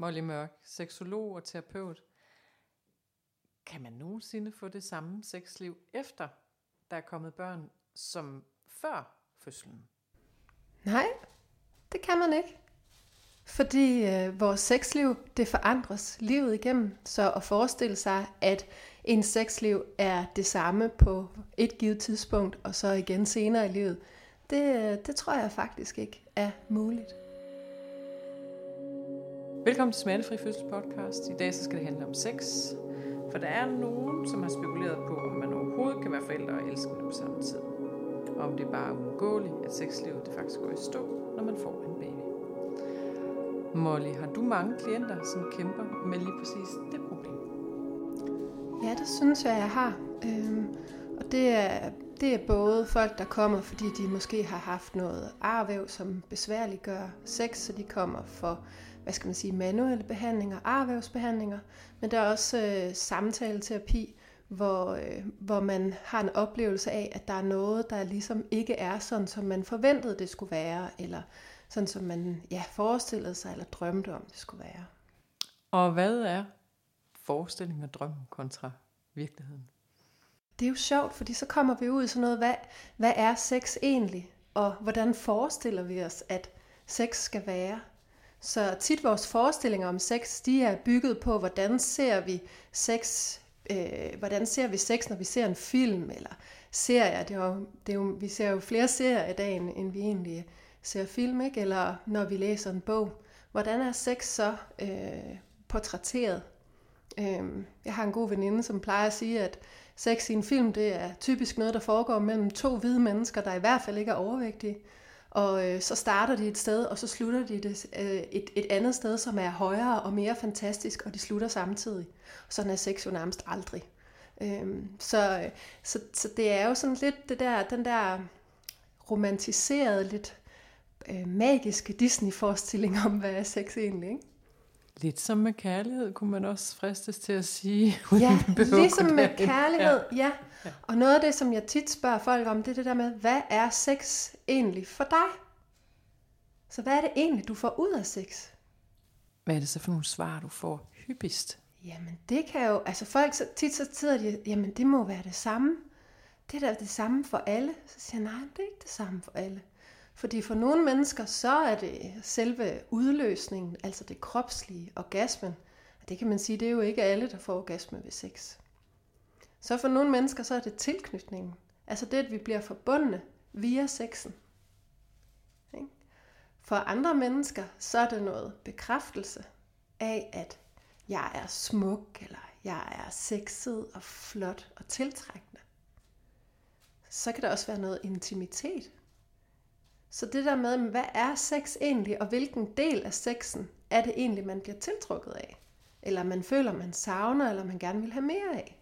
Molly Mørk, seksolog og terapeut. Kan man nogensinde få det samme sexliv efter der er kommet børn som før fødslen? Nej, det kan man ikke. Fordi øh, vores sexliv, det forandres livet igennem. Så at forestille sig, at en sexliv er det samme på et givet tidspunkt, og så igen senere i livet, det, øh, det tror jeg faktisk ikke er muligt. Velkommen til Smertefri Fødsels podcast. I dag så skal det handle om sex. For der er nogen, som har spekuleret på, om man overhovedet kan være forældre og elskende på samme tid. Og om det er bare uundgåeligt, at sexlivet det faktisk går i stå, når man får en baby. Molly, har du mange klienter, som kæmper med lige præcis det problem? Ja, det synes jeg, jeg har. Øhm, og det er, det er både folk, der kommer, fordi de måske har haft noget arvæv, som besværliggør sex, så de kommer for hvad skal man sige, manuelle behandlinger, arvævsbehandlinger, men der er også øh, samtaleterapi, hvor, øh, hvor man har en oplevelse af, at der er noget, der ligesom ikke er sådan, som man forventede, det skulle være, eller sådan, som man ja, forestillede sig eller drømte om, det skulle være. Og hvad er forestilling og drøm kontra virkeligheden? Det er jo sjovt, fordi så kommer vi ud i sådan noget, hvad, hvad er sex egentlig? Og hvordan forestiller vi os, at sex skal være? Så tit vores forestillinger om sex, de er bygget på, hvordan ser vi sex, øh, hvordan ser vi sex, når vi ser en film eller serier. Det er jo, det er jo, vi ser jo flere serier i dag, end vi egentlig ser film, ikke? eller når vi læser en bog. Hvordan er sex så øh, portrætteret? Øh, jeg har en god veninde, som plejer at sige, at sex i en film, det er typisk noget, der foregår mellem to hvide mennesker, der i hvert fald ikke er overvægtige. Og øh, så starter de et sted, og så slutter de det øh, et, et andet sted, som er højere og mere fantastisk, og de slutter samtidig. Sådan er sex jo nærmest aldrig. Øhm, så, så, så det er jo sådan lidt det der, den der romantiserede, lidt øh, magiske Disney-forestilling om, hvad er sex egentlig, ikke? Lidt som med kærlighed, kunne man også fristes til at sige. Ja, ligesom med kærlighed, ja. ja. Og noget af det, som jeg tit spørger folk om, det er det der med, hvad er sex egentlig for dig? Så hvad er det egentlig, du får ud af sex? Hvad er det så for nogle svar, du får hyppigst? Jamen det kan jo, altså folk så tit så sidder de, jamen det må være det samme. Det er da det samme for alle. Så siger jeg, nej, det er ikke det samme for alle. Fordi for nogle mennesker, så er det selve udløsningen, altså det kropslige, orgasmen. Og det kan man sige, det er jo ikke alle, der får orgasme ved sex. Så for nogle mennesker, så er det tilknytningen. Altså det, at vi bliver forbundne via sexen. For andre mennesker, så er det noget bekræftelse af, at jeg er smuk, eller jeg er sexet og flot og tiltrækkende. Så kan der også være noget intimitet. Så det der med, hvad er sex egentlig, og hvilken del af sexen er det egentlig, man bliver tiltrukket af? Eller man føler, man savner, eller man gerne vil have mere af?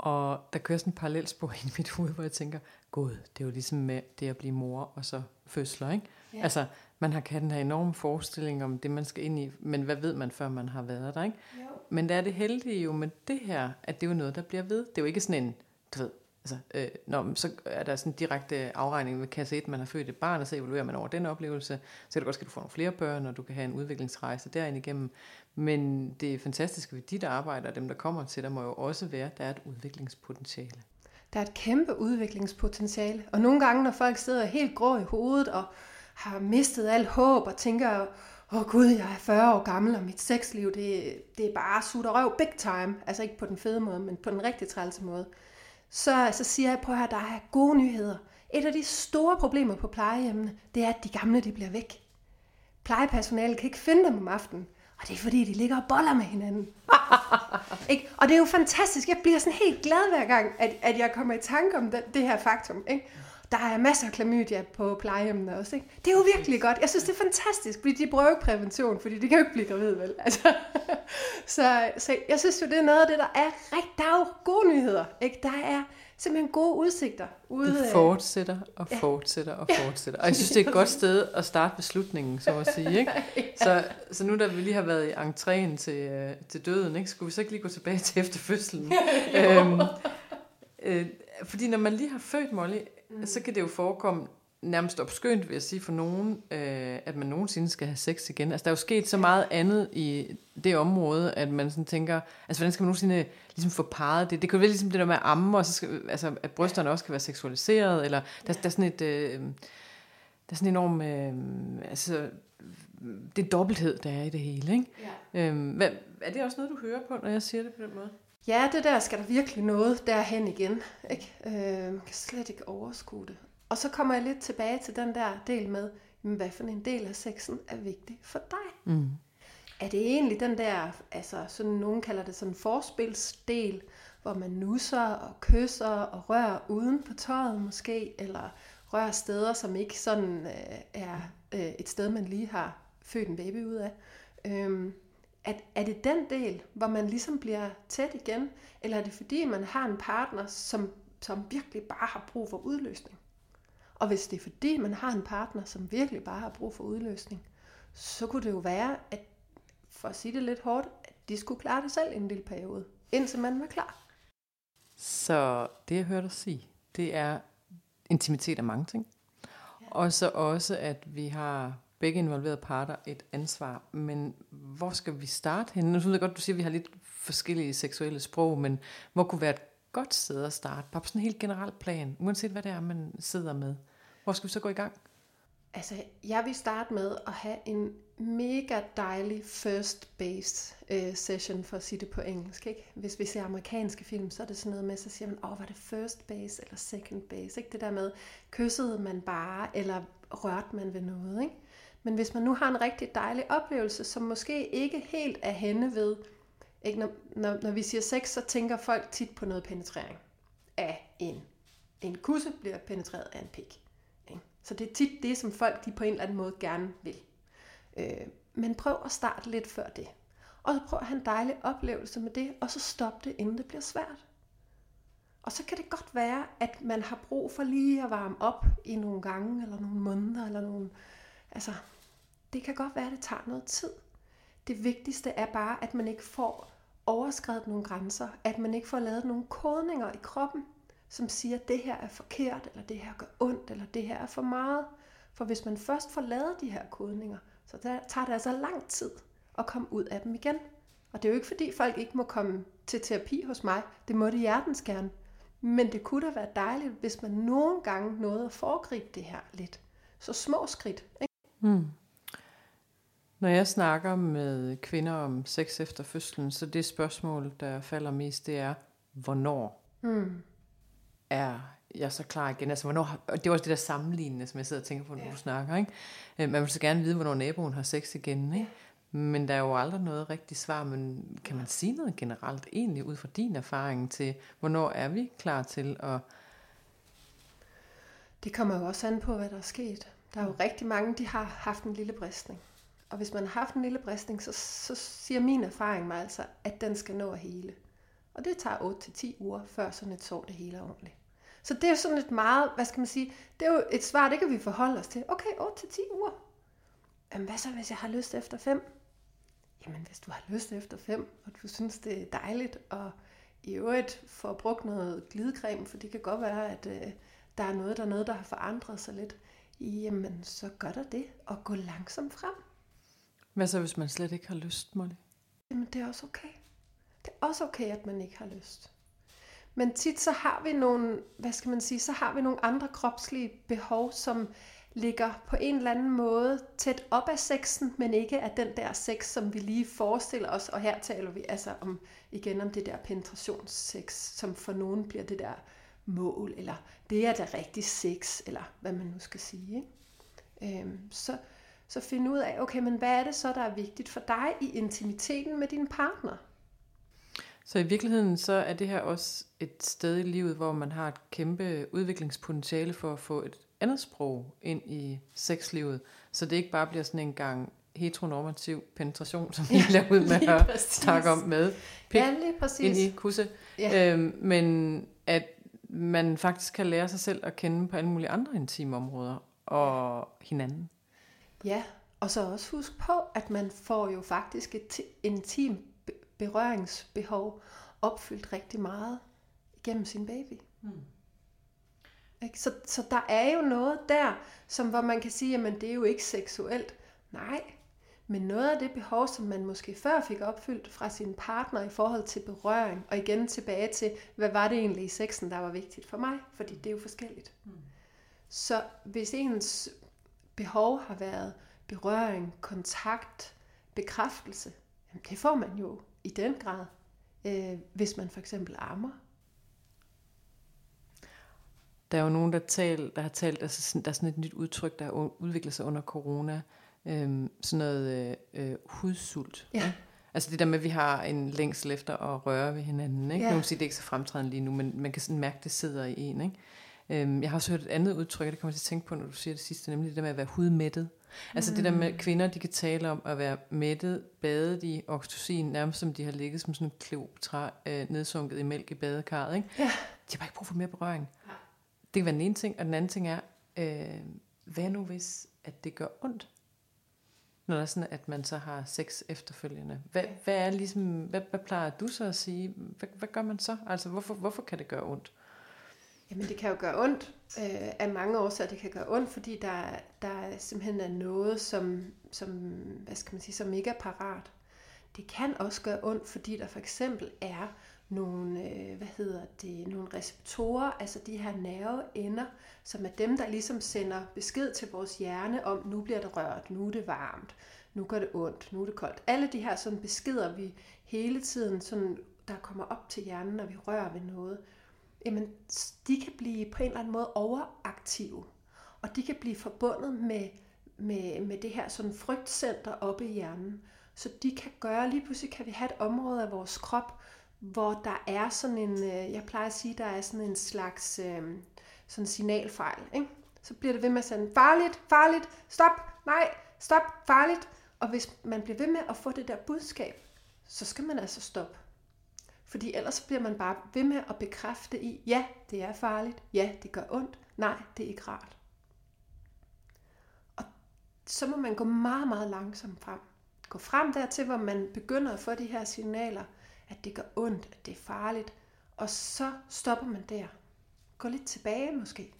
Og der kører sådan en parallelspor ind i mit hoved, hvor jeg tænker, gud, det er jo ligesom med det at blive mor og så fødsler, ikke? Ja. Altså, man har kan den her enorme forestilling om det, man skal ind i, men hvad ved man, før man har været der, ikke? Jo. Men der er det heldige jo med det her, at det er jo noget, der bliver ved. Det er jo ikke sådan en, du ved, altså, øh, når, så er der sådan en direkte afregning med kasse 1, man har født et barn, og så evaluerer man over den oplevelse. Så kan det godt ske, at du får nogle flere børn, og du kan have en udviklingsrejse derind igennem. Men det fantastiske ved dit arbejde, og dem, der kommer til dig, må jo også være, at der er et udviklingspotentiale. Der er et kæmpe udviklingspotentiale. Og nogle gange, når folk sidder helt grå i hovedet, og har mistet alt håb, og tænker, åh oh, gud, jeg er 40 år gammel, og mit sexliv, det, det er bare sut og røv big time. Altså ikke på den fede måde, men på den rigtig trælse måde så, så siger jeg, prøv at høre, der er gode nyheder. Et af de store problemer på plejehjemmene, det er, at de gamle de bliver væk. Plejepersonalet kan ikke finde dem om aftenen, og det er fordi, de ligger og boller med hinanden. ikke? Og det er jo fantastisk. Jeg bliver sådan helt glad hver gang, at, at jeg kommer i tanke om det, det her faktum. Ikke? Der er masser af klamydia på plejehjemmene også. Ikke? Det er jo virkelig godt. Jeg synes, det er fantastisk, fordi de bruger jo ikke prævention, fordi de kan jo ikke blive gravid, vel? Altså, så, så jeg synes jo, det er noget af det, der er rigtig... Der er jo gode nyheder. Ikke? Der er simpelthen gode udsigter. Ude, det fortsætter og fortsætter og fortsætter. Og jeg synes, det er et godt sted at starte beslutningen, så at sige. Ikke? Så, så nu da vi lige har været i entréen til, øh, til døden, ikke, skulle vi så ikke lige gå tilbage til efter fødslen? øhm, øh, fordi når man lige har født Molly, mm. så kan det jo forekomme nærmest opskønt, vil jeg sige, for nogen, øh, at man nogensinde skal have sex igen. Altså, der er jo sket så meget andet i det område, at man sådan tænker, altså, hvordan skal man nogensinde ligesom få parret det? Det kan jo være ligesom det der med at amme, og så skal, altså, at brysterne også kan være seksualiseret, eller der, der er sådan et, øh, der er sådan en enorm, øh, altså, det er dobbelthed, der er i det hele, ikke? Ja. Øhm, hvad, er det også noget, du hører på, når jeg siger det på den måde? Ja, det der skal der virkelig noget derhen igen. Ikke? Øh, kan slet ikke overskue det. Og så kommer jeg lidt tilbage til den der del med, hvad for en del af sexen er vigtig for dig. Mm. Er det egentlig den der, altså sådan nogen kalder det sådan forspilsdel, hvor man nusser og kysser og rører uden på tøjet måske, eller rører steder, som ikke sådan øh, er øh, et sted, man lige har født en baby ud af. Øhm, at, er det den del, hvor man ligesom bliver tæt igen, eller er det fordi, man har en partner, som, som virkelig bare har brug for udløsning? Og hvis det er fordi, man har en partner, som virkelig bare har brug for udløsning, så kunne det jo være, at for at sige det lidt hårdt, at de skulle klare det selv en lille periode, indtil man var klar. Så det, jeg hørte dig sige, det er intimitet af mange ting. Ja. Og så også, at vi har begge involverede parter et ansvar. Men hvor skal vi starte henne? Nu synes jeg godt, du siger, at vi har lidt forskellige seksuelle sprog, men hvor kunne være et godt sted at starte? Bare på sådan en helt generelt plan, uanset hvad det er, man sidder med. Hvor skal vi så gå i gang? Altså, jeg vil starte med at have en mega dejlig first base øh, session, for at sige det på engelsk. Ikke? Hvis vi ser amerikanske film, så er det sådan noget med, så siger man, åh, oh, var det first base eller second base? Ikke? Det der med, kyssede man bare, eller rørte man ved noget? Ikke? Men hvis man nu har en rigtig dejlig oplevelse, som måske ikke helt er henne ved, ikke? Når, når, når vi siger sex, så tænker folk tit på noget penetrering af en. En kusse bliver penetreret af en pik. Ikke? Så det er tit det, som folk de på en eller anden måde gerne vil. Øh, men prøv at starte lidt før det. Og så prøv at have en dejlig oplevelse med det, og så stop det, inden det bliver svært. Og så kan det godt være, at man har brug for lige at varme op i nogle gange, eller nogle måneder, eller nogle, Altså, det kan godt være, at det tager noget tid. Det vigtigste er bare, at man ikke får overskrevet nogle grænser, at man ikke får lavet nogle kodninger i kroppen, som siger, at det her er forkert, eller det her gør ondt, eller det her er for meget. For hvis man først får lavet de her kodninger, så tager det altså lang tid at komme ud af dem igen. Og det er jo ikke fordi folk ikke må komme til terapi hos mig. Det må de hjertens gerne. Men det kunne da være dejligt, hvis man nogle gange nåede at foregribe det her lidt. Så små skridt. Ikke? Mm. Når jeg snakker med kvinder om sex efter fødslen, så det spørgsmål, der falder mest, det er, hvornår mm. er jeg så klar igen? Altså, hvornår, og det er også det der sammenlignende, som jeg sidder og tænker på, når ja. du snakker. Ikke? Øh, man vil så gerne vide, hvornår naboen har sex igen. Ikke? Men der er jo aldrig noget rigtigt svar, men kan man sige noget generelt, egentlig ud fra din erfaring til, hvornår er vi klar til at... Det kommer jo også an på, hvad der er sket. Der er jo rigtig mange, de har haft en lille bristning. Og hvis man har haft en lille bristning, så, så siger min erfaring mig altså, at den skal nå at hele. Og det tager 8-10 uger, før sådan et sår det hele er ordentligt. Så det er sådan et meget, hvad skal man sige, det er jo et svar, det kan vi forholde os til. Okay, 8-10 uger. Jamen hvad så, hvis jeg har lyst efter 5? Jamen hvis du har lyst efter 5, og du synes, det er dejligt, og i øvrigt får brugt noget glidecreme, for det kan godt være, at øh, der er noget der noget der har forandret sig lidt jamen så gør der det, og gå langsomt frem. Hvad så, hvis man slet ikke har lyst, Molly? Jamen det er også okay. Det er også okay, at man ikke har lyst. Men tit så har vi nogle, hvad skal man sige, så har vi nogle andre kropslige behov, som ligger på en eller anden måde tæt op af sexen, men ikke af den der sex, som vi lige forestiller os. Og her taler vi altså om, igen om det der penetrationssex, som for nogen bliver det der mål, eller det er da rigtig sex, eller hvad man nu skal sige. Ikke? Øhm, så, så finde ud af, okay, men hvad er det så, der er vigtigt for dig i intimiteten med din partner? Så i virkeligheden så er det her også et sted i livet, hvor man har et kæmpe udviklingspotentiale for at få et andet sprog ind i sexlivet, så det ikke bare bliver sådan en gang heteronormativ penetration, som vi ja, ud med at snakke om med pik ja, lige præcis. ind i kusse. Ja. Øhm, men at man faktisk kan lære sig selv at kende på alle mulige andre intime områder og hinanden. Ja, og så også husk på, at man får jo faktisk et intim berøringsbehov opfyldt rigtig meget gennem sin baby. Ikke? Så, så der er jo noget der, som hvor man kan sige, at det er jo ikke seksuelt. Nej, men noget af det behov, som man måske før fik opfyldt fra sin partner i forhold til berøring, og igen tilbage til, hvad var det egentlig i sexen, der var vigtigt for mig? Fordi det er jo forskelligt. Mm. Så hvis ens behov har været berøring, kontakt, bekræftelse, jamen det får man jo i den grad, øh, hvis man for eksempel ammer. Der er jo nogen, der, tal, der har talt, altså der er sådan et nyt udtryk, der udvikler sig under corona, øhm, sådan noget øh, øh, hudsult. Ja. Ikke? Altså det der med, at vi har en længsel efter at røre ved hinanden. Ikke? Ja. Nogen siger, det er ikke så fremtrædende lige nu, men man kan sådan mærke, at det sidder i en. Ikke? Øhm, jeg har også hørt et andet udtryk, og det kommer jeg til at tænke på, når du siger det sidste, nemlig det der med at være hudmættet. Altså mm. det der med, at kvinder de kan tale om at være mættet, badet i oxytocin, nærmest som de har ligget som sådan en Kleopatra øh, nedsunket i mælk i badekarret. Ikke? Ja. De har bare ikke brug for mere berøring. Det kan være den ene ting, og den anden ting er, øh, hvad nu hvis, at det gør ondt? Når det er sådan, at man så har sex efterfølgende. Hvad, hvad er ligesom, hvad, hvad plejer du så at sige? Hvad, hvad gør man så? Altså, hvorfor, hvorfor kan det gøre ondt? Jamen, det kan jo gøre ondt øh, af mange årsager. Det kan gøre ondt, fordi der, der simpelthen er noget, som, som, hvad skal man sige, som ikke er parat. Det kan også gøre ondt, fordi der for eksempel er nogle, øh, hvad hedder det, nogle receptorer, altså de her nerveender, som er dem, der ligesom sender besked til vores hjerne om, nu bliver det rørt, nu er det varmt, nu gør det ondt, nu er det koldt. Alle de her sådan beskeder, vi hele tiden, sådan, der kommer op til hjernen, når vi rører ved noget, jamen, de kan blive på en eller anden måde overaktive. Og de kan blive forbundet med, med, med det her sådan frygtcenter oppe i hjernen. Så de kan gøre, lige pludselig kan vi have et område af vores krop, hvor der er sådan en, øh, jeg plejer at sige, der er sådan en slags øh, sådan signalfejl. Ikke? Så bliver det ved med at sige, farligt, farligt, stop, nej, stop, farligt. Og hvis man bliver ved med at få det der budskab, så skal man altså stoppe. Fordi ellers bliver man bare ved med at bekræfte i, ja, det er farligt, ja, det gør ondt, nej, det er ikke rart. Og så må man gå meget, meget langsomt frem. Gå frem dertil, hvor man begynder at få de her signaler, at det gør ondt, at det er farligt, og så stopper man der. Gå lidt tilbage måske.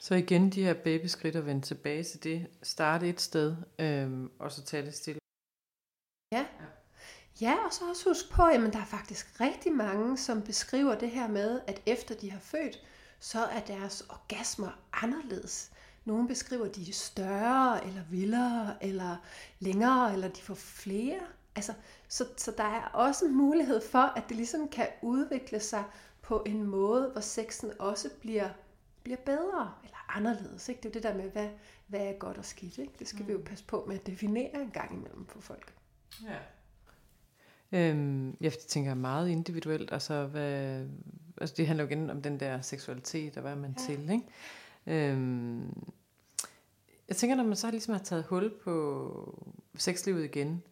Så igen de her babyskridt og vende tilbage til det. Starte et sted, øhm, og så tage det stille. Ja. ja. Og så også husk på, at der er faktisk rigtig mange, som beskriver det her med, at efter de har født, så er deres orgasmer anderledes. Nogle beskriver, at de er større, eller vildere, eller længere, eller de får flere. Altså, så, så der er også en mulighed for, at det ligesom kan udvikle sig på en måde, hvor sexen også bliver, bliver bedre, eller anderledes. Ikke? Det er jo det der med, hvad, hvad er godt og skidt. Ikke? Det skal mm. vi jo mm. passe på med at definere en gang imellem for folk. Ja. Øhm, jeg tænker meget individuelt, altså, hvad, altså det handler jo igen om den der seksualitet, og hvad man ja. til, ikke? Øhm, jeg tænker, når man så ligesom har taget hul på sexlivet igen,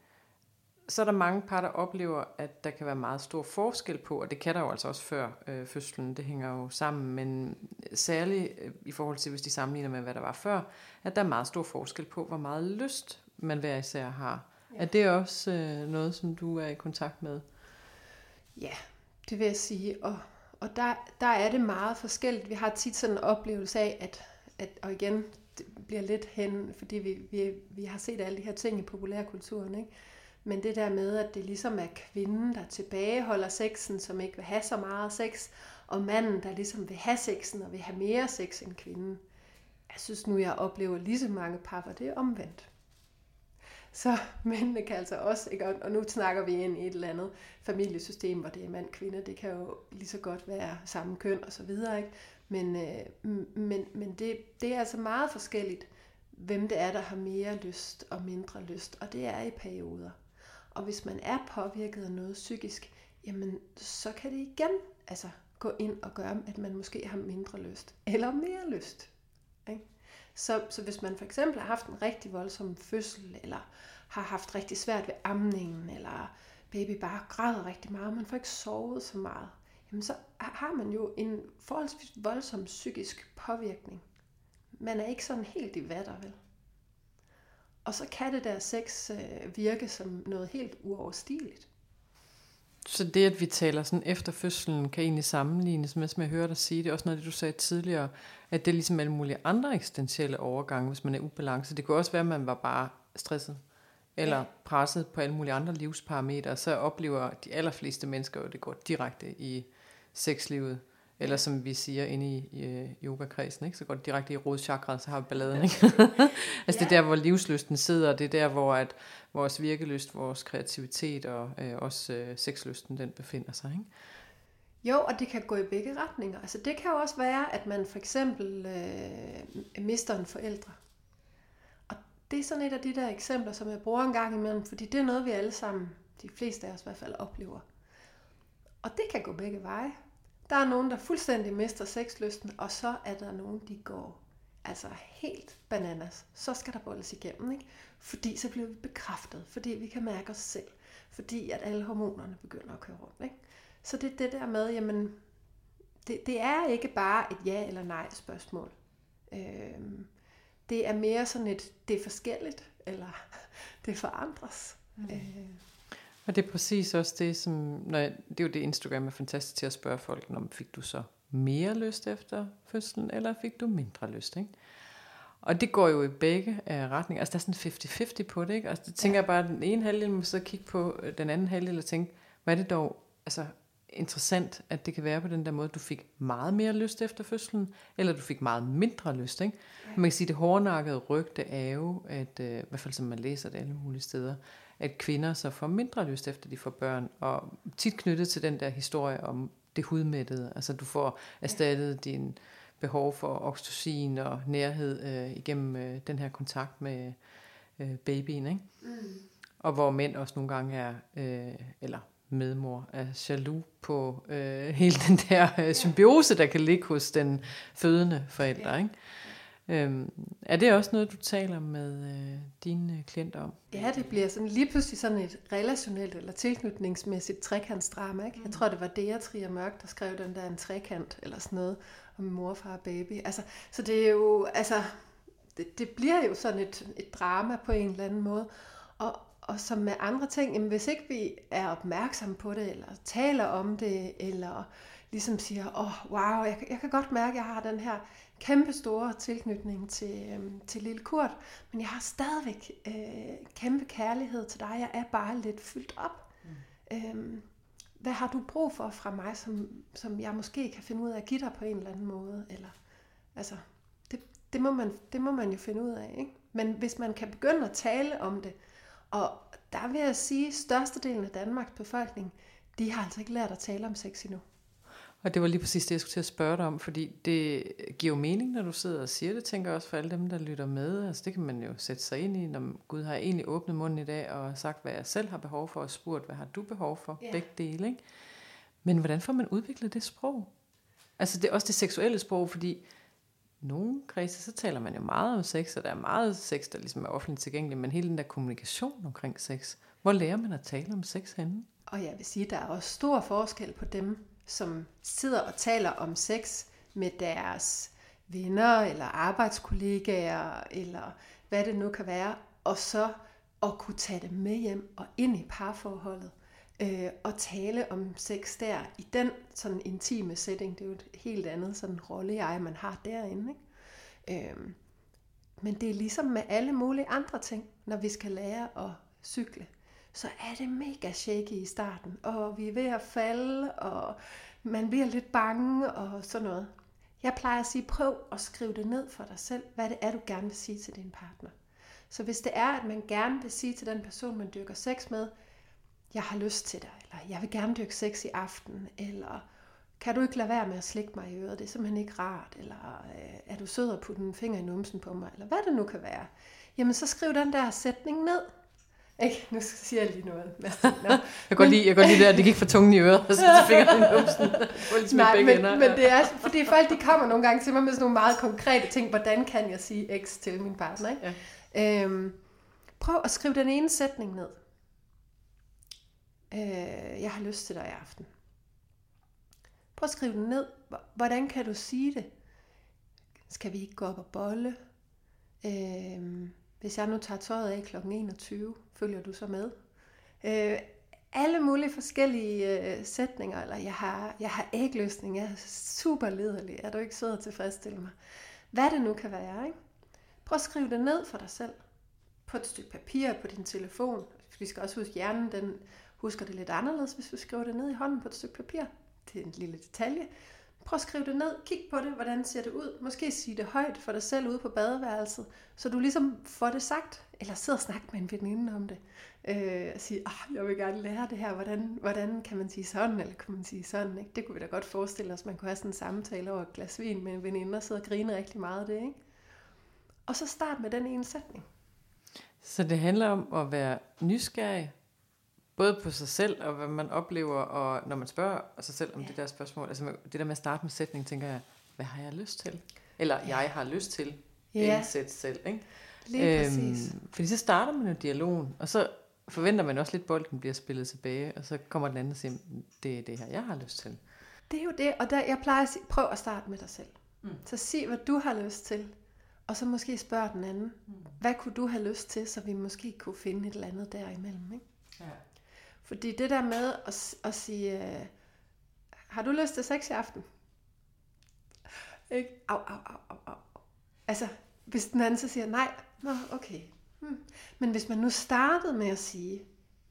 så er der mange par, der oplever, at der kan være meget stor forskel på, og det kan der jo altså også før øh, fødslen, det hænger jo sammen, men særligt øh, i forhold til, hvis de sammenligner med, hvad der var før, at der er meget stor forskel på, hvor meget lyst man hver især har. Ja. Er det også øh, noget, som du er i kontakt med? Ja, det vil jeg sige. Og, og der, der er det meget forskelligt. Vi har tit sådan en oplevelse af, at, at og igen, det bliver lidt hen, fordi vi, vi, vi har set alle de her ting i populærkulturen, ikke? Men det der med, at det ligesom er kvinden, der tilbageholder sexen, som ikke vil have så meget sex, og manden, der ligesom vil have sexen og vil have mere sex end kvinden. Jeg synes nu, jeg oplever lige så mange par, hvor det er omvendt. Så mændene kan altså også, ikke? og nu snakker vi ind i et eller andet familiesystem, hvor det er mand-kvinde, det kan jo lige så godt være samme køn og så videre, ikke? Men, øh, men, men det, det er altså meget forskelligt, hvem det er, der har mere lyst og mindre lyst, og det er i perioder. Og hvis man er påvirket af noget psykisk, jamen så kan det igen altså, gå ind og gøre, at man måske har mindre lyst, eller mere lyst. Ikke? Så, så hvis man for eksempel har haft en rigtig voldsom fødsel, eller har haft rigtig svært ved amningen, eller baby bare græder rigtig meget, og man får ikke sovet så meget, jamen så har man jo en forholdsvis voldsom psykisk påvirkning. Man er ikke sådan helt i vatter, vel? Og så kan det der sex øh, virke som noget helt uoverstigeligt. Så det, at vi taler sådan efter fødslen, kan egentlig sammenlignes med, som jeg hørte dig sige, det er også noget, det du sagde tidligere, at det er ligesom alle mulige andre eksistentielle overgange, hvis man er ubalance. Det kunne også være, at man var bare stresset, eller ja. presset på alle mulige andre livsparametre, så oplever de allerfleste mennesker jo, det går direkte i sexlivet, eller som vi siger inde i, i øh, yogakredsen, ikke? så går det direkte i rodchakret, så har vi balladen. Ikke? altså ja. det er der, hvor livslysten sidder, det er der, hvor at vores virkelyst, vores kreativitet og øh, også øh, sexlysten, den befinder sig. Ikke? Jo, og det kan gå i begge retninger. Altså det kan jo også være, at man for eksempel øh, mister en forældre. Og det er sådan et af de der eksempler, som jeg bruger en gang imellem, fordi det er noget, vi alle sammen, de fleste af os i hvert fald, oplever. Og det kan gå begge veje. Der er nogen, der fuldstændig mister sexlysten, og så er der nogen, de går altså helt bananas. Så skal der bolles igennem, ikke? Fordi så bliver vi bekræftet, fordi vi kan mærke os selv, fordi at alle hormonerne begynder at køre rundt, ikke? Så det er det der med, jamen, det, det er ikke bare et ja eller nej spørgsmål. Øhm, det er mere sådan et, det er forskelligt, eller det forandres. Mm. Øh, og det er præcis også det, som, når jeg, det er jo det, Instagram er fantastisk til at spørge folk, om fik du så mere lyst efter fødslen, eller fik du mindre lyst, ikke? Og det går jo i begge uh, retninger. Altså der er sådan 50-50 på det, ikke? Altså det tænker ja. jeg bare, at den ene halvdel må så kigge på øh, den anden halvdel og tænke, hvad er det dog altså, interessant, at det kan være på den der måde, du fik meget mere lyst efter fødslen, eller du fik meget mindre lyst, ikke? Ja. Man kan sige, det hårdnakkede rygte er jo, at, uh, i hvert fald som man læser det alle mulige steder, at kvinder så får mindre lyst efter de får børn, og tit knyttet til den der historie om det hudmættede, altså du får erstattet din behov for oxytocin og nærhed øh, igennem øh, den her kontakt med øh, babyen, ikke? Mm. Og hvor mænd også nogle gange er, øh, eller medmor, er jaloux på øh, hele den der øh, symbiose, der kan ligge hos den fødende forælder, ikke? Øhm, er det også noget, du taler med øh, dine klienter om? Ja, det bliver sådan lige pludselig sådan et relationelt eller tilknytningsmæssigt trekantsdrama. Ikke? Jeg tror, det var Dea Trier Mørk, der skrev den der en trekant eller sådan noget om mor, far og baby. Altså, så det er jo, altså, det, det bliver jo sådan et, et drama på en eller anden måde. Og, og som med andre ting, jamen, hvis ikke vi er opmærksomme på det, eller taler om det, eller ligesom siger, åh, oh, wow, jeg, jeg kan godt mærke, at jeg har den her kæmpe store tilknytning til, øhm, til lille Kurt, men jeg har stadigvæk øh, kæmpe kærlighed til dig. Jeg er bare lidt fyldt op. Mm. Øhm, hvad har du brug for fra mig, som, som jeg måske kan finde ud af at give dig på en eller anden måde? Eller, altså, det, det, må man, det må man jo finde ud af. Ikke? Men hvis man kan begynde at tale om det, og der vil jeg sige, at størstedelen af Danmarks befolkning, de har altså ikke lært at tale om sex endnu. Og det var lige præcis det, jeg skulle til at spørge dig om, fordi det giver jo mening, når du sidder og siger det, tænker jeg også for alle dem, der lytter med. Altså det kan man jo sætte sig ind i, når Gud har egentlig åbnet munden i dag og sagt, hvad jeg selv har behov for, og spurgt, hvad har du behov for? Yeah. Begge dele, ikke? Men hvordan får man udviklet det sprog? Altså det er også det seksuelle sprog, fordi nogle kredse, så taler man jo meget om sex, og der er meget sex, der ligesom er offentligt tilgængelig, men hele den der kommunikation omkring sex, hvor lærer man at tale om sex henne? Og jeg vil sige, der er også stor forskel på dem, som sidder og taler om sex med deres venner eller arbejdskollegaer eller hvad det nu kan være, og så at kunne tage det med hjem og ind i parforholdet øh, og tale om sex der i den sådan intime setting. Det er jo et helt andet sådan rolle jeg man har derinde. Ikke? Øh, men det er ligesom med alle mulige andre ting, når vi skal lære at cykle så er det mega shaky i starten, og vi er ved at falde, og man bliver lidt bange og sådan noget. Jeg plejer at sige, prøv at skrive det ned for dig selv, hvad det er, du gerne vil sige til din partner. Så hvis det er, at man gerne vil sige til den person, man dyrker sex med, jeg har lyst til dig, eller jeg vil gerne dyrke sex i aften, eller kan du ikke lade være med at slikke mig i øret, det er simpelthen ikke rart, eller øh, er du sød at putte en finger i numsen på mig, eller hvad det nu kan være. Jamen så skriv den der sætning ned, ikke? Nu siger jeg lige noget. No. jeg kan godt lide, jeg kan lide det, at det gik for tungen i øret, og så fingeren i numsen. Nej, men, men det er, fordi folk de kommer nogle gange til mig med sådan nogle meget konkrete ting, hvordan kan jeg sige X til min partner, ikke? Ja. Øhm, prøv at skrive den ene sætning ned. Øh, jeg har lyst til dig i aften. Prøv at skrive den ned. Hvordan kan du sige det? Skal vi ikke gå op og bolle? Øh, hvis jeg nu tager tøjet af kl. 21, følger du så med? Øh, alle mulige forskellige øh, sætninger, eller jeg har, jeg har ægløsning, jeg er super lederlig, er du ikke sød at tilfredsstille mig? Hvad det nu kan være, ikke? Prøv at skrive det ned for dig selv. På et stykke papir, på din telefon. Vi skal også huske, hjernen den husker det lidt anderledes, hvis vi skriver det ned i hånden på et stykke papir. Det er en lille detalje. Prøv at skrive det ned. Kig på det. Hvordan ser det ud? Måske sige det højt for dig selv ude på badeværelset, så du ligesom får det sagt. Eller sidder og snakker med en veninde om det. Øh, og sige, oh, jeg vil gerne lære det her. Hvordan, hvordan kan man sige sådan, eller kan man sige sådan? Ikke? Det kunne vi da godt forestille os. Man kunne have sådan en samtale over et glas vin med en veninde og sidde og grine rigtig meget af det. Ikke? Og så start med den ene sætning. Så det handler om at være nysgerrig, både på sig selv og hvad man oplever, og når man spørger sig selv om ja. det der spørgsmål, altså det der med at starte med sætning, tænker jeg, hvad har jeg lyst til? Eller ja. jeg har lyst til, ja. sæt selv, ikke? Lige øhm, præcis. Fordi så starter man jo dialogen, og så forventer man også lidt, at bolden bliver spillet tilbage, og så kommer den anden og siger, det er det her, jeg har lyst til. Det er jo det, og der, jeg plejer at sige, prøv at starte med dig selv. Mm. Så sig, hvad du har lyst til, og så måske spørge den anden, mm. hvad kunne du have lyst til, så vi måske kunne finde et eller andet derimellem. Ikke? Ja. Fordi det der med at, at sige, øh, har du lyst til sex i aften? Ikke? Au, au, au, au, au. Altså, hvis den anden så siger nej, nå, okay. Hmm. Men hvis man nu startede med at sige,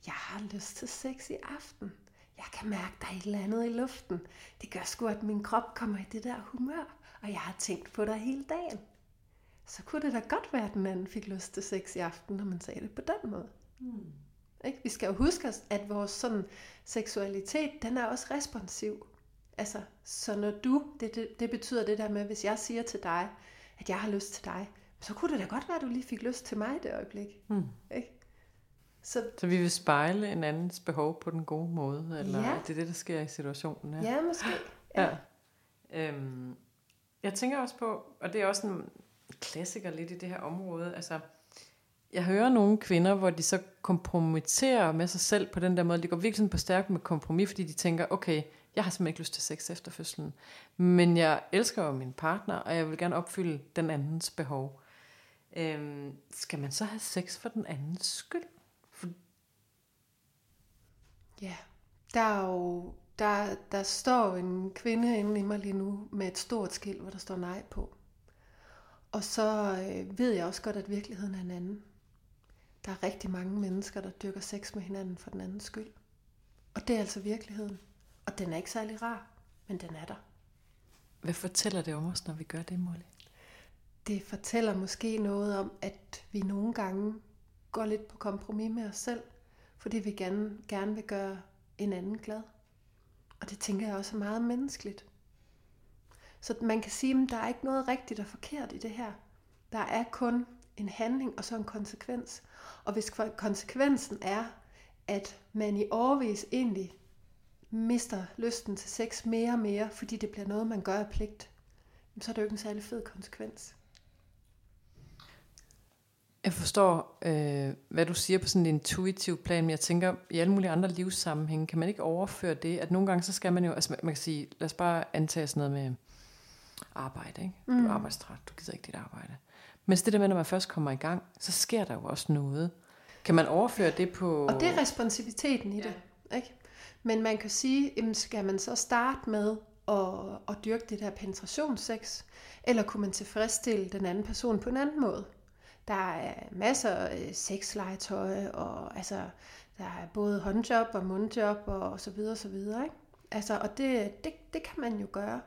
jeg har lyst til sex i aften. Jeg kan mærke, der er et eller andet i luften. Det gør sgu, at min krop kommer i det der humør, og jeg har tænkt på dig hele dagen. Så kunne det da godt være, at den anden fik lyst til sex i aften, når man sagde det på den måde. Hmm. Ikke? Vi skal jo huske at vores sådan, seksualitet, den er også responsiv. Altså, så når du, det, det, det betyder det der med, hvis jeg siger til dig, at jeg har lyst til dig, så kunne det da godt være, at du lige fik lyst til mig i det øjeblik. Mm. Ikke? Så, så vi vil spejle en andens behov på den gode måde, eller ja. det er det, der sker i situationen? Ja, ja måske. Ja. ja. Øhm, jeg tænker også på, og det er også en klassiker lidt i det her område, altså jeg hører nogle kvinder, hvor de så kompromitterer med sig selv på den der måde. De går virkelig på stærk med kompromis, fordi de tænker, okay, jeg har simpelthen ikke lyst til sex efter fødslen. Men jeg elsker jo min partner, og jeg vil gerne opfylde den andens behov. Øhm, skal man så have sex for den andens skyld? For... Ja, der er jo, der, der står en kvinde inde i mig lige nu med et stort skilt, hvor der står nej på. Og så øh, ved jeg også godt, at virkeligheden er en anden. Der er rigtig mange mennesker, der dyrker sex med hinanden for den andens skyld. Og det er altså virkeligheden. Og den er ikke særlig rar, men den er der. Hvad fortæller det om os, når vi gør det, Molly? Det fortæller måske noget om, at vi nogle gange går lidt på kompromis med os selv, fordi vi gerne, gerne vil gøre en anden glad. Og det tænker jeg også er meget menneskeligt. Så man kan sige, at der er ikke noget rigtigt og forkert i det her. Der er kun en handling og så en konsekvens. Og hvis konsekvensen er, at man i overvis egentlig mister lysten til sex mere og mere, fordi det bliver noget, man gør af pligt, så er det jo ikke en særlig fed konsekvens. Jeg forstår, øh, hvad du siger på sådan en intuitiv plan, men jeg tænker, i alle mulige andre livssammenhænge, kan man ikke overføre det, at nogle gange, så skal man jo, altså man kan sige, lad os bare antage sådan noget med arbejde, ikke? Du er mm. arbejdstræt, du gider ikke dit arbejde. Men det der med, når man først kommer i gang, så sker der jo også noget. Kan man overføre det på... Og det er responsiviteten i det. Ja. Ikke? Men man kan sige, jamen skal man så starte med at, at dyrke det der penetrationssex, eller kunne man tilfredsstille den anden person på en anden måde? Der er masser af sexlegetøj, og altså, der er både håndjob og mundjob og så videre, så videre. Ikke? Altså, og det, det, det kan man jo gøre.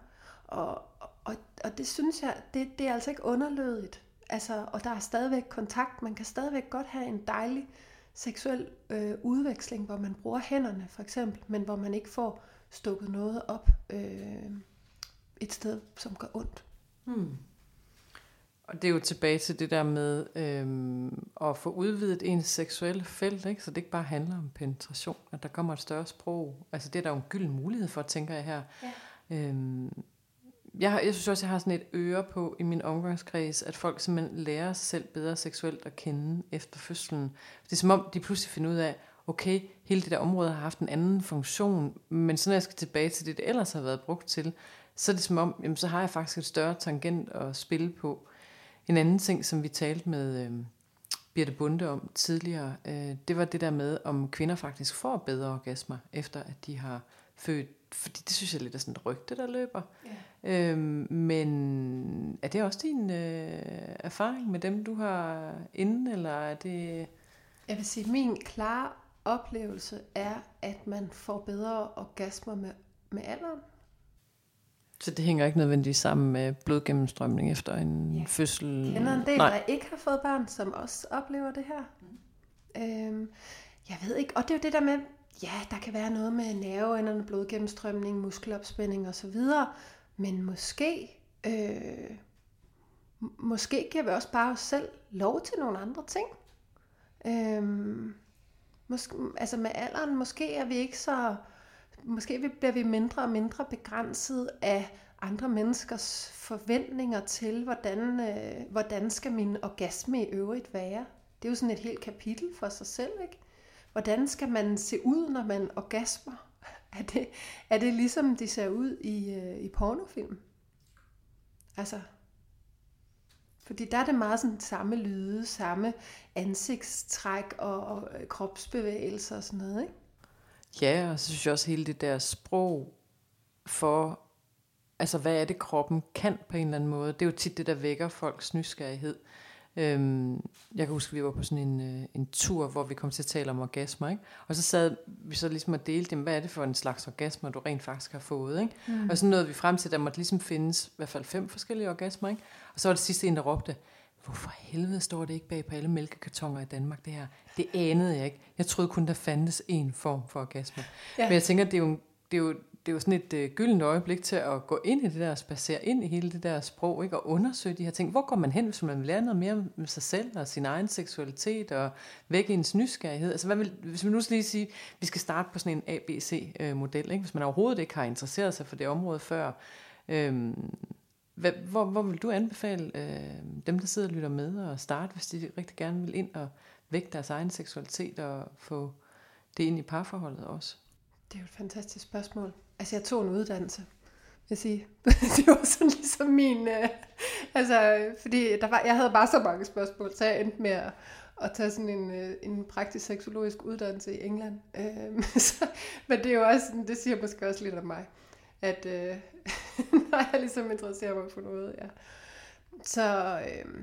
Og, og, og det synes jeg, det, det er altså ikke underlødigt. Altså, og der er stadigvæk kontakt. Man kan stadigvæk godt have en dejlig seksuel øh, udveksling, hvor man bruger hænderne for eksempel, men hvor man ikke får stukket noget op øh, et sted, som gør ondt. Hmm. Og det er jo tilbage til det der med øh, at få udvidet ens seksuelle felt, ikke? så det ikke bare handler om penetration, at der kommer et større sprog. Altså det er der jo en gyld mulighed for, tænker jeg her. Ja. Øhm, jeg, har, jeg synes også, jeg har sådan et øre på i min omgangskreds, at folk simpelthen lærer sig selv bedre seksuelt at kende efter fødslen. Det er som om, de pludselig finder ud af, okay, hele det der område har haft en anden funktion, men så når jeg skal tilbage til det, det ellers har været brugt til, så er det som om, jamen, så har jeg faktisk et større tangent at spille på. En anden ting, som vi talte med øh, Birte Bunde om tidligere, øh, det var det der med, om kvinder faktisk får bedre orgasmer, efter at de har født. Fordi det synes jeg lidt er sådan et rygte, der løber. Ja. Øhm, men er det også din øh, erfaring med dem, du har inden, eller er det... Jeg vil sige, min klare oplevelse er, at man får bedre orgasmer med, med alderen. Så det hænger ikke nødvendigvis sammen med blodgennemstrømning efter en ja. fødsel? Jeg kender en del, Nej. der ikke har fået børn, som også oplever det her. Mm. Øhm, jeg ved ikke, og det er jo det der med, ja, der kan være noget med nerveenderne, blodgennemstrømning, muskelopspænding osv., men måske, øh, måske giver vi også bare os selv lov til nogle andre ting. Øh, måske, altså med alderen, måske er vi ikke så måske bliver vi mindre og mindre begrænset af andre menneskers forventninger til, hvordan, øh, hvordan skal min orgasme i øvrigt være. Det er jo sådan et helt kapitel for sig selv, ikke? Hvordan skal man se ud, når man orgasmer? Er det, er det ligesom de ser ud i, øh, i pornofilm? Altså, fordi der er det meget sådan samme lyde, samme ansigtstræk og, og øh, kropsbevægelser og sådan noget, ikke? Ja, og så synes jeg også hele det der sprog for, altså hvad er det kroppen kan på en eller anden måde. Det er jo tit det, der vækker folks nysgerrighed. Øhm, jeg kan huske, at vi var på sådan en, øh, en tur, hvor vi kom til at tale om orgasmer, ikke? Og så sad vi så ligesom og delte, jamen, hvad er det for en slags orgasmer, du rent faktisk har fået, ikke? Mm. Og så nåede vi frem til, at der måtte ligesom findes i hvert fald fem forskellige orgasmer, ikke? Og så var det sidste en, der råbte, hvorfor helvede står det ikke bag på alle mælkekartoner i Danmark, det her? Det anede jeg ikke. Jeg troede kun, der fandtes en form for orgasme. Ja. Men jeg tænker, det er jo, det er jo, det er jo sådan et øh, gyldent øjeblik til at gå ind i det der, spacere ind i hele det der sprog, ikke? og undersøge de her ting. Hvor går man hen, hvis man vil lære noget mere om sig selv, og sin egen seksualitet, og vække ens nysgerrighed? Altså, hvad vil, hvis vi nu skal lige sige, vi skal starte på sådan en ABC-model, øh, ikke? hvis man overhovedet ikke har interesseret sig for det område før, øhm, hvad, hvor, hvor vil du anbefale øh, dem, der sidder og lytter med, at starte, hvis de rigtig gerne vil ind og vække deres egen seksualitet og få det ind i parforholdet også? Det er jo et fantastisk spørgsmål. Altså, jeg tog en uddannelse, vil jeg sige. det var sådan ligesom min... Øh, altså, fordi der var, jeg havde bare så mange spørgsmål, så jeg endte med at, at tage sådan en, øh, en praktisk seksologisk uddannelse i England. Øh, så, men det er jo også, det siger måske også lidt om mig, at øh, når jeg ligesom interesserer mig for noget, ja. Så... Øh,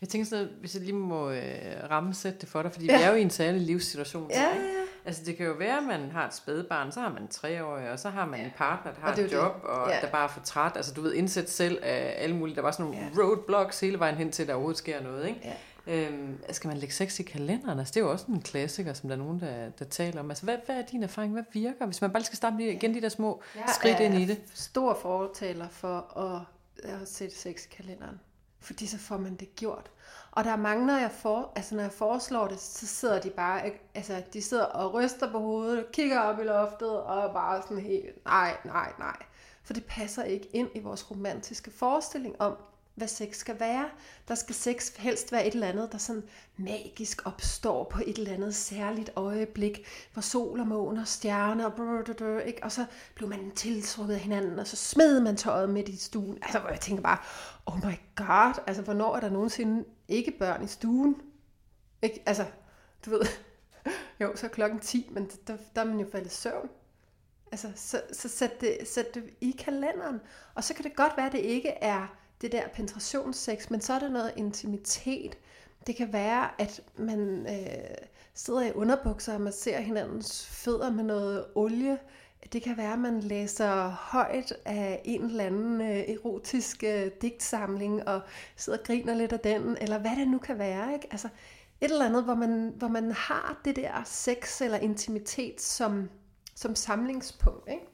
jeg tænker sådan, hvis jeg lige må øh, rammesætte det for dig, fordi ja. vi er jo i en særlig livssituation. Ja, ja. Altså det kan jo være, at man har et spædbarn, så har man tre år, og så har man ja. en partner, der har et job, det. og ja. der bare er for træt. Altså du ved, indsæt selv af alle mulige, der var sådan nogle ja. roadblocks hele vejen hen til, at der overhovedet sker noget, ikke? Ja. Øhm, skal man lægge sex i kalenderen? Altså, det er jo også en klassiker, som der er nogen, der, der taler om. Altså, hvad, hvad er din erfaring? Hvad virker? Hvis man bare skal starte igen de der små jeg skridt ind i det. stor fortaler for at, at sætte sex i kalenderen. Fordi så får man det gjort. Og der er mange, når jeg, for, altså, når jeg foreslår det, så sidder de bare, altså, de sidder og ryster på hovedet, kigger op i loftet, og bare sådan helt, nej, nej, nej. For det passer ikke ind i vores romantiske forestilling om, hvad sex skal være. Der skal sex helst være et eller andet, der sådan magisk opstår på et eller andet særligt øjeblik, hvor sol og måne og stjerner, og, brr, brr, ikke? og så blev man tiltrukket af hinanden, og så smed man tøjet midt i stuen. Altså, hvor jeg tænker bare, oh my god, altså, hvornår er der nogensinde ikke børn i stuen? Ikke? Altså, du ved, jo, så er klokken 10, men der, der er man jo faldet i søvn. Altså, så, så sæt, det, sæt det i kalenderen. Og så kan det godt være, at det ikke er det der penetrationssex, men så er der noget intimitet. Det kan være, at man øh, sidder i underbukser, og man ser hinandens fødder med noget olie. Det kan være, at man læser højt af en eller anden øh, erotisk øh, digtsamling, og sidder og griner lidt af den, eller hvad det nu kan være. Ikke? Altså, et eller andet, hvor man, hvor man har det der sex eller intimitet som, som samlingspunkt. Ikke?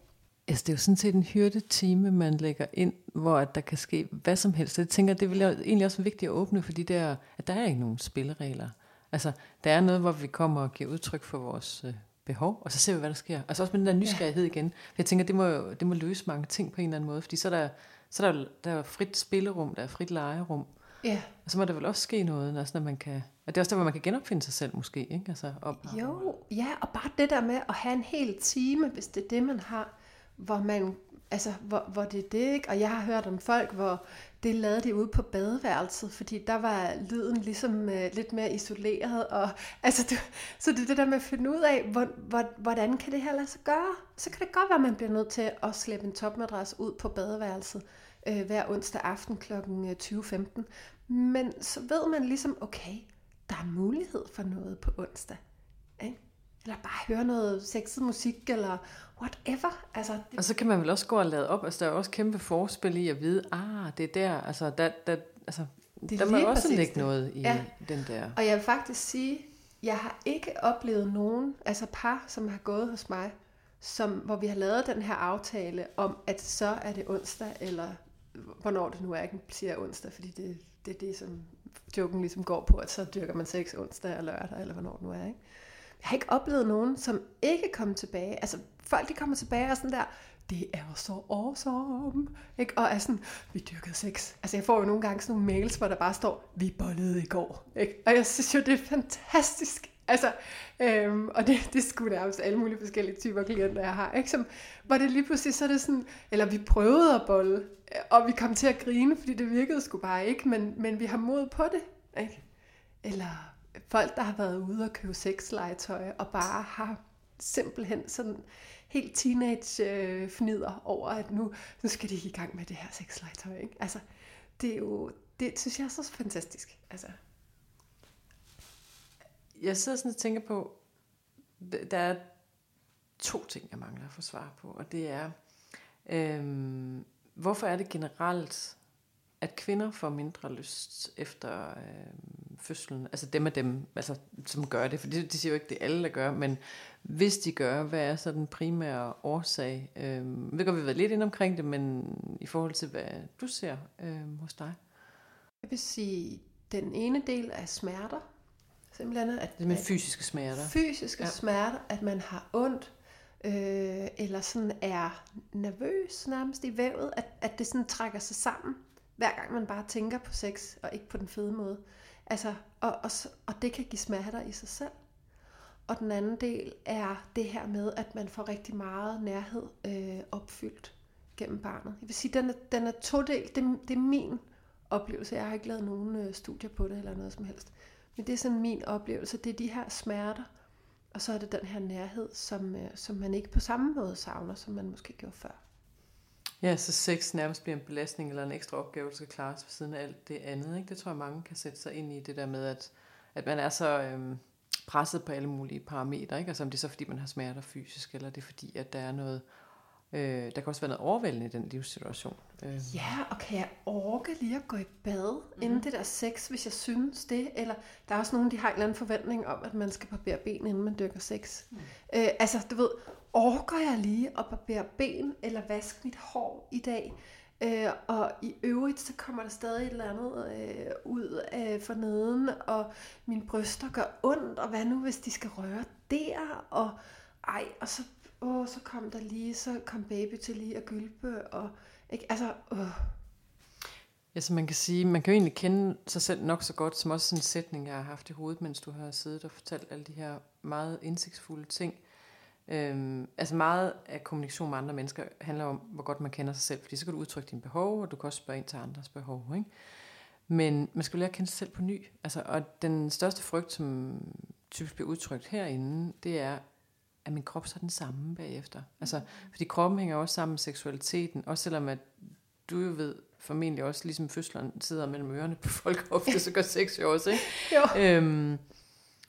Altså, det er jo sådan set en hyrdetime, man lægger ind, hvor at der kan ske hvad som helst. Så jeg tænker, det vil egentlig også vigtigt at åbne, fordi der, at der er ikke nogen spilleregler. Altså, der er noget, hvor vi kommer og giver udtryk for vores øh, behov, og så ser vi, hvad der sker. Altså også med den der nysgerrighed ja. igen. Jeg tænker, det må, det må løse mange ting på en eller anden måde, fordi så er der, så er der, der er frit spillerum, der er frit legerum. Ja. Og så må der vel også ske noget, altså, når man kan... Og det er også der, hvor man kan genopfinde sig selv måske, ikke? Altså, op, jo, ja, og bare det der med at have en hel time, hvis det er det, man har, hvor man altså, hvor, hvor det er det, ikke? Og jeg har hørt om folk, hvor det lavede de ude på badeværelset, fordi der var lyden ligesom øh, lidt mere isoleret. Og, altså, det, så det er det der med at finde ud af, hvor, hvor, hvordan kan det her lade sig gøre? Så kan det godt være, at man bliver nødt til at slæbe en topmadras ud på badeværelset øh, hver onsdag aften kl. 20.15. Men så ved man ligesom, okay, der er mulighed for noget på onsdag. Ikke? Eller bare høre noget sexet musik, eller whatever. Altså, det... Og så kan man vel også gå og lade op. Altså, der er også kæmpe forspil i at vide, ah, det er der. Altså, der, der, altså, det der må også ligge det. noget i ja. den der. Og jeg vil faktisk sige, jeg har ikke oplevet nogen, altså par, som har gået hos mig, som, hvor vi har lavet den her aftale om, at så er det onsdag, eller hvornår det nu er, ikke siger onsdag, fordi det, det er det, som joken ligesom går på, at så dyrker man sex onsdag eller lørdag, eller hvornår det nu er. Ikke? Jeg har ikke oplevet nogen, som ikke kom tilbage. Altså, folk de kommer tilbage og sådan der, det er så awesome. Ikke? Og er sådan, vi dyrkede sex. Altså jeg får jo nogle gange sådan nogle mails, hvor der bare står, vi bollede i går. Ikke? Og jeg synes jo, det er fantastisk. Altså, øhm, og det, det skulle nærmest alle mulige forskellige typer klienter, jeg har. Ikke? Som, hvor det lige pludselig så er det sådan, eller vi prøvede at bolle, og vi kom til at grine, fordi det virkede sgu bare ikke, men, men vi har mod på det. Ikke? Eller folk, der har været ude og købe sexlegetøj, og bare har simpelthen sådan helt teenage-fnider øh, over, at nu, nu skal de i gang med det her sexlegetøj. Ikke? Altså, det er jo, det synes jeg er så fantastisk. Altså. Jeg sidder sådan og tænker på, der er to ting, jeg mangler at få svar på, og det er, øhm, hvorfor er det generelt, at kvinder får mindre lyst efter øhm, fødslen, altså dem af dem, altså, som gør det, for de, de siger jo ikke, det er alle, der gør, men hvis de gør, hvad er så den primære årsag? Øhm, vi kan vi været lidt ind omkring det, men i forhold til, hvad du ser øhm, hos dig? Jeg vil sige, den ene del er smerter, simpelthen. At, det med fysiske smerter. Fysiske ja. smerter, at man har ondt, øh, eller sådan er nervøs nærmest i vævet, at, at det sådan trækker sig sammen, hver gang man bare tænker på sex, og ikke på den fede måde. Altså, og, og, og det kan give smerter i sig selv. Og den anden del er det her med, at man får rigtig meget nærhed øh, opfyldt gennem barnet. Jeg vil sige, den er, den er todelt. Det, det er min oplevelse. Jeg har ikke lavet nogen øh, studier på det eller noget som helst. Men det er sådan min oplevelse. Det er de her smerter, og så er det den her nærhed, som, øh, som man ikke på samme måde savner, som man måske gjorde før. Ja, så sex nærmest bliver en belastning eller en ekstra opgave, der skal klares ved siden af alt det andet. Ikke? Det tror jeg, mange kan sætte sig ind i, det der med, at, at man er så øhm, presset på alle mulige parametre. Ikke? Altså om det er så, fordi man har smerter fysisk, eller det er fordi, at der er noget Øh, der kan også være noget overvældende i den livssituation. Øh. Ja, og kan jeg orke lige at gå i bad mm-hmm. inden det der sex, hvis jeg synes det? Eller der er også nogen, de har en eller anden forventning om, at man skal barbere ben, inden man dykker sex. Mm. Øh, altså, du ved, orker jeg lige at barbere ben eller vaske mit hår i dag? Øh, og i øvrigt, så kommer der stadig et eller andet øh, ud øh, for neden, og mine bryster gør ondt, og hvad nu, hvis de skal røre der? Og ej, og så, åh, så kom der lige, så kom baby til lige at gylpe, og ikke, altså, åh. Ja, så man kan sige, man kan jo egentlig kende sig selv nok så godt, som også sådan en sætning, jeg har haft i hovedet, mens du har siddet og fortalt alle de her meget indsigtsfulde ting. Øhm, altså meget af kommunikation med andre mennesker handler om, hvor godt man kender sig selv, fordi så kan du udtrykke dine behov, og du kan også spørge ind til andres behov. Ikke? Men man skal lære at kende sig selv på ny. Altså, og den største frygt, som typisk bliver udtrykt herinde, det er, at min krop så er den samme bagefter. Altså, fordi kroppen hænger også sammen med seksualiteten, også selvom at du jo ved formentlig også, ligesom fødsleren sidder mellem ørerne på folk ofte, så gør sex jo også, ikke? jo. Øhm,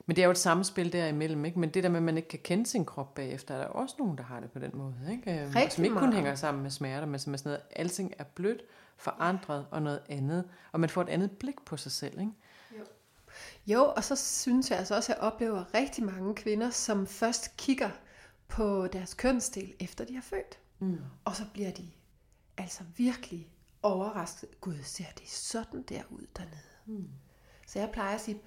men det er jo et samspil derimellem, ikke? Men det der med, at man ikke kan kende sin krop bagefter, er der også nogen, der har det på den måde, ikke? Øhm, Rigtig som ikke kun hænger sammen med smerter, men som er sådan noget, alting er blødt, forandret og noget andet. Og man får et andet blik på sig selv, ikke? Jo. Jo, og så synes jeg altså også, at jeg oplever rigtig mange kvinder, som først kigger på deres kønsdel, efter de har født. Mm. Og så bliver de altså virkelig overrasket. Gud, ser det sådan der ud dernede? Mm. Så jeg plejer at sige,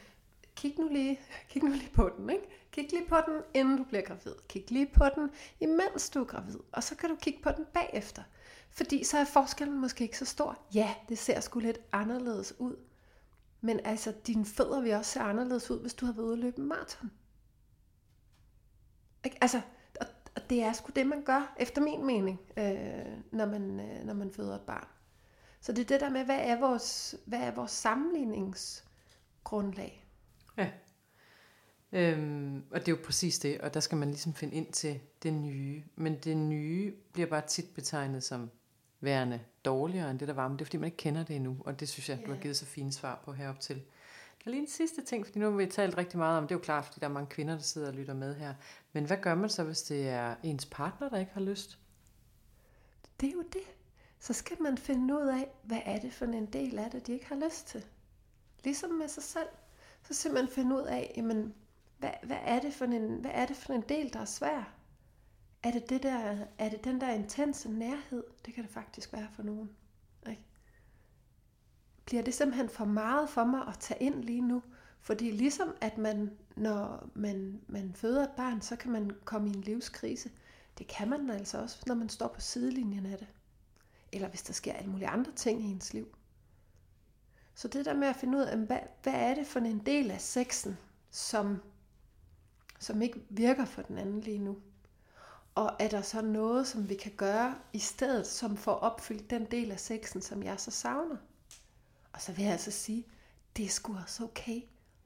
kig nu lige, kig nu lige på den, ikke? Kig lige på den, inden du bliver gravid. Kig lige på den, imens du er gravid. Og så kan du kigge på den bagefter. Fordi så er forskellen måske ikke så stor. Ja, det ser sgu lidt anderledes ud. Men altså, dine fødder vil også se anderledes ud, hvis du har været ude at løbe en maraton. Ikke? Altså, og, og det er sgu det, man gør, efter min mening, øh, når, man, øh, når man føder et barn. Så det er det der med, hvad er vores, hvad er vores sammenligningsgrundlag? Ja. Øhm, og det er jo præcis det, og der skal man ligesom finde ind til det nye. Men det nye bliver bare tit betegnet som værende dårligere end det, der var, men det er fordi, man ikke kender det endnu, og det synes jeg, du har givet så fine svar på herop til. Der er lige en sidste ting, fordi nu har vi talt rigtig meget om, det er jo klart, fordi der er mange kvinder, der sidder og lytter med her. Men hvad gør man så, hvis det er ens partner, der ikke har lyst? Det er jo det. Så skal man finde ud af, hvad er det for en del af det, de ikke har lyst til. Ligesom med sig selv. Så simpelthen man finde ud af, jamen, hvad, hvad, er det for en, hvad er det for en del, der er svær? Er det, det der, er det den der intense nærhed? Det kan det faktisk være for nogen. Ikke? Bliver det simpelthen for meget for mig at tage ind lige nu? Fordi ligesom at man, når man, man føder et barn, så kan man komme i en livskrise. Det kan man altså også, når man står på sidelinjen af det. Eller hvis der sker alle mulige andre ting i ens liv. Så det der med at finde ud af, hvad, hvad er det for en del af sexen, som, som ikke virker for den anden lige nu? Og er der så noget, som vi kan gøre i stedet, som får opfyldt den del af sexen, som jeg så savner? Og så vil jeg altså sige, det er sgu også okay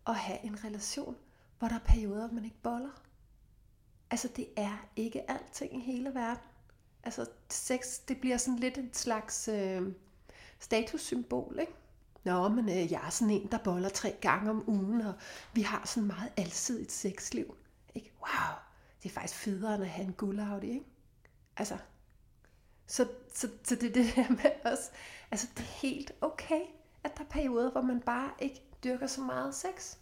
at have en relation, hvor der er perioder, man ikke boller. Altså det er ikke alting i hele verden. Altså sex, det bliver sådan lidt en slags øh, statussymbol, ikke? Nå, men øh, jeg er sådan en, der boller tre gange om ugen, og vi har sådan meget alsidigt sexliv. Ikke? Wow, det er faktisk federe end at have en guldaudi, ikke? Altså, så, så, så det er det der med os. Altså, det er helt okay, at der er perioder, hvor man bare ikke dyrker så meget sex.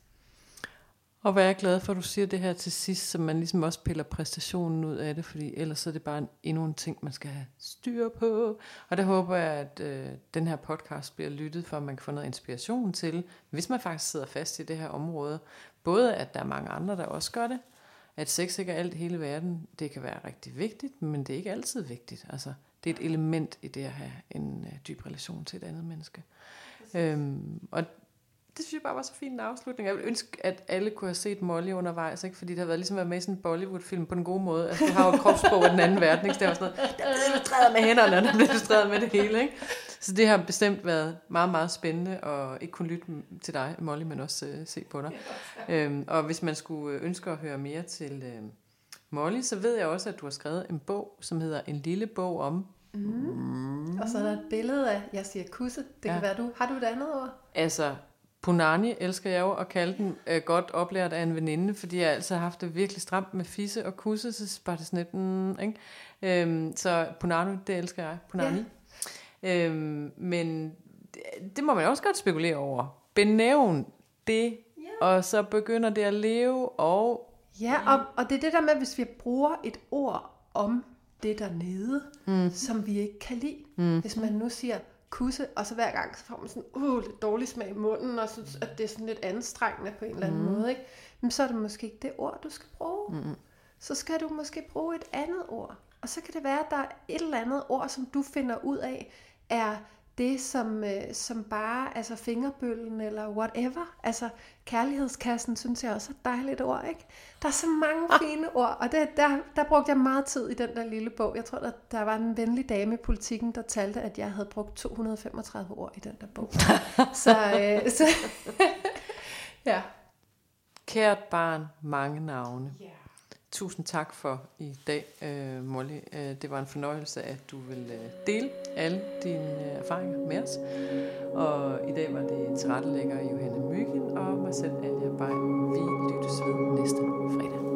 Og hvad er jeg glad for, at du siger det her til sidst, så man ligesom også piller præstationen ud af det, fordi ellers er det bare en, endnu en ting, man skal have styr på. Og der håber jeg, at øh, den her podcast bliver lyttet, for at man kan få noget inspiration til, hvis man faktisk sidder fast i det her område. Både at der er mange andre, der også gør det, at sex ikke er alt hele verden. Det kan være rigtig vigtigt, men det er ikke altid vigtigt. Altså, det er et element i det at have en øh, dyb relation til et andet menneske. Øhm, og det synes jeg bare var så fin en afslutning. Jeg vil ønske, at alle kunne have set Molly undervejs, ikke? fordi det har været ligesom at være med i sådan en Bollywood-film på den gode måde. Altså, du har jo kropssprog af den anden verden, ikke? det var sådan noget, der er illustreret med hænderne, og der er illustreret med det hele. Ikke? Så det har bestemt været meget, meget spændende, og ikke kun lytte til dig, Molly, men også uh, se på dig. Øhm, og hvis man skulle ønske at høre mere til uh, Molly, så ved jeg også, at du har skrevet en bog, som hedder En lille bog om Mm. Mm. Og så er der et billede af, jeg siger kusse, det ja. kan være du. Har du et andet ord? Altså, Punani elsker jeg jo at kalde den øh, godt oplært af en veninde, fordi jeg altid har haft det virkelig stramt med fisse og kusse, så bare det sådan lidt, mm, ikke? Øhm, så Punani, det elsker jeg. Punani. Ja. Øhm, men det, det må man også godt spekulere over. Benævn det, ja. og så begynder det at leve, og... Ja, og, og det er det der med, hvis vi bruger et ord om det dernede, mm. som vi ikke kan lide. Mm. Hvis man nu siger, kusse, og så hver gang, så får man sådan, uh, lidt dårlig smag i munden, og synes, at det er sådan lidt anstrengende på en eller anden mm. måde, ikke? Men så er det måske ikke det ord, du skal bruge. Mm. Så skal du måske bruge et andet ord. Og så kan det være, at der er et eller andet ord, som du finder ud af, er det, som, øh, som bare, altså fingerbøllen eller whatever, altså kærlighedskassen, synes jeg også er et dejligt ord, ikke? Der er så mange ah. fine ord, og det, der, der brugte jeg meget tid i den der lille bog. Jeg tror, der, der var en venlig dame i politikken, der talte, at jeg havde brugt 235 ord i den der bog. så, øh, så ja. Kært barn, mange navne. Yeah. Tusind tak for i dag, øh, Molly. Øh, det var en fornøjelse, at du vil øh, dele alle dine øh, erfaringer med os. Og i dag var det tilrettelægger Johanne Myggen og mig selv, Anja Bay. Vi lyttes ved.